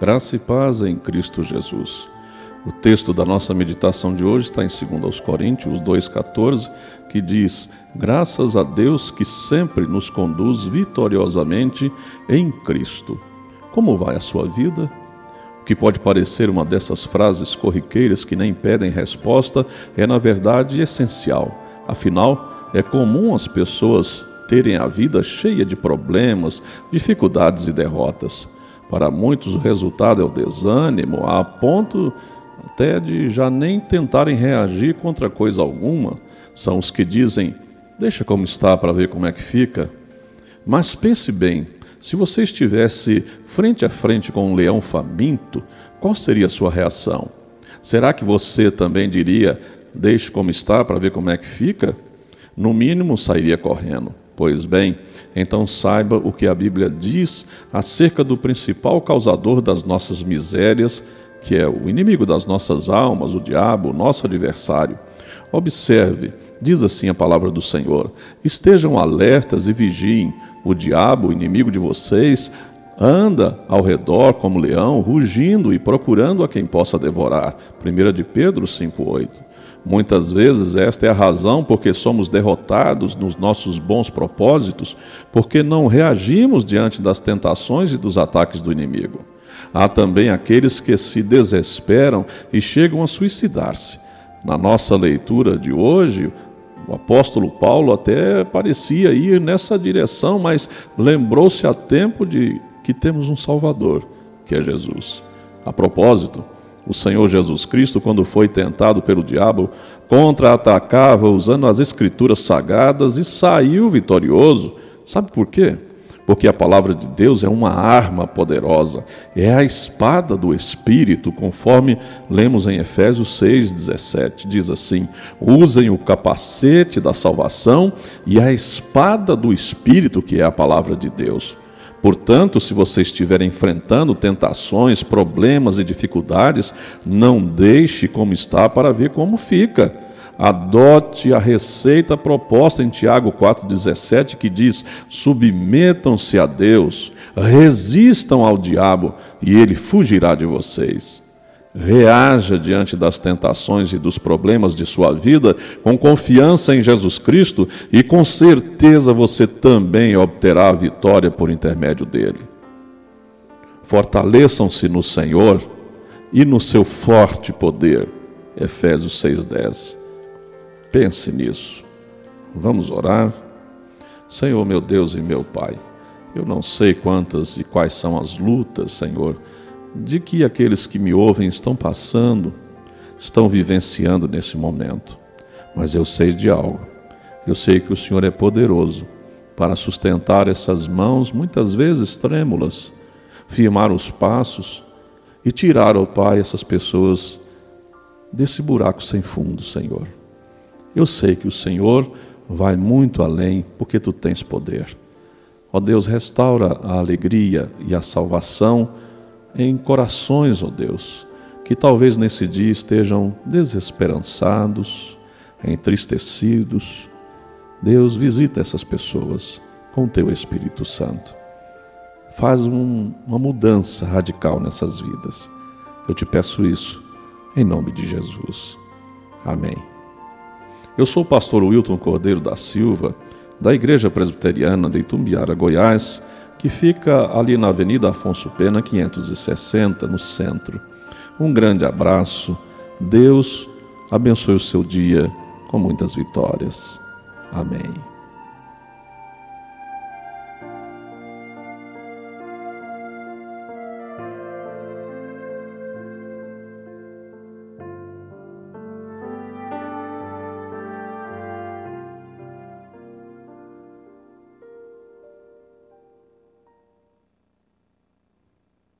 Graça e paz em Cristo Jesus. O texto da nossa meditação de hoje está em 2 Coríntios 2,14, que diz: Graças a Deus que sempre nos conduz vitoriosamente em Cristo. Como vai a sua vida? O que pode parecer uma dessas frases corriqueiras que nem pedem resposta é, na verdade, essencial. Afinal, é comum as pessoas terem a vida cheia de problemas, dificuldades e derrotas. Para muitos, o resultado é o desânimo, a ponto até de já nem tentarem reagir contra coisa alguma. São os que dizem: deixa como está para ver como é que fica. Mas pense bem: se você estivesse frente a frente com um leão faminto, qual seria a sua reação? Será que você também diria: deixe como está para ver como é que fica? No mínimo, sairia correndo. Pois bem, então saiba o que a Bíblia diz acerca do principal causador das nossas misérias, que é o inimigo das nossas almas, o diabo, o nosso adversário. Observe, diz assim a palavra do Senhor: estejam alertas e vigiem. O diabo, o inimigo de vocês, anda ao redor como leão, rugindo e procurando a quem possa devorar. 1 de Pedro 5,8. Muitas vezes esta é a razão porque somos derrotados nos nossos bons propósitos, porque não reagimos diante das tentações e dos ataques do inimigo. Há também aqueles que se desesperam e chegam a suicidar-se. Na nossa leitura de hoje, o apóstolo Paulo até parecia ir nessa direção, mas lembrou-se a tempo de que temos um Salvador, que é Jesus. A propósito, o Senhor Jesus Cristo, quando foi tentado pelo diabo, contra-atacava usando as escrituras sagradas e saiu vitorioso. Sabe por quê? Porque a palavra de Deus é uma arma poderosa, é a espada do Espírito, conforme lemos em Efésios 6,17. Diz assim: usem o capacete da salvação e a espada do Espírito, que é a palavra de Deus. Portanto, se você estiver enfrentando tentações, problemas e dificuldades, não deixe como está para ver como fica. Adote a receita proposta em Tiago 4,17, que diz: submetam-se a Deus, resistam ao diabo, e ele fugirá de vocês. Reaja diante das tentações e dos problemas de sua vida com confiança em Jesus Cristo e com certeza você também obterá a vitória por intermédio dele. Fortaleçam-se no Senhor e no seu forte poder. Efésios 6:10. Pense nisso. Vamos orar. Senhor, meu Deus e meu Pai, eu não sei quantas e quais são as lutas, Senhor, de que aqueles que me ouvem estão passando, estão vivenciando nesse momento. Mas eu sei de algo. Eu sei que o Senhor é poderoso para sustentar essas mãos, muitas vezes trêmulas, firmar os passos e tirar, ó Pai, essas pessoas desse buraco sem fundo, Senhor. Eu sei que o Senhor vai muito além, porque tu tens poder. Ó Deus, restaura a alegria e a salvação em corações, ó oh Deus, que talvez nesse dia estejam desesperançados, entristecidos. Deus, visita essas pessoas com o teu Espírito Santo. Faz um, uma mudança radical nessas vidas. Eu te peço isso, em nome de Jesus. Amém. Eu sou o pastor Wilton Cordeiro da Silva, da Igreja Presbiteriana de Itumbiara, Goiás que fica ali na Avenida Afonso Pena, 560, no centro. Um grande abraço. Deus abençoe o seu dia com muitas vitórias. Amém.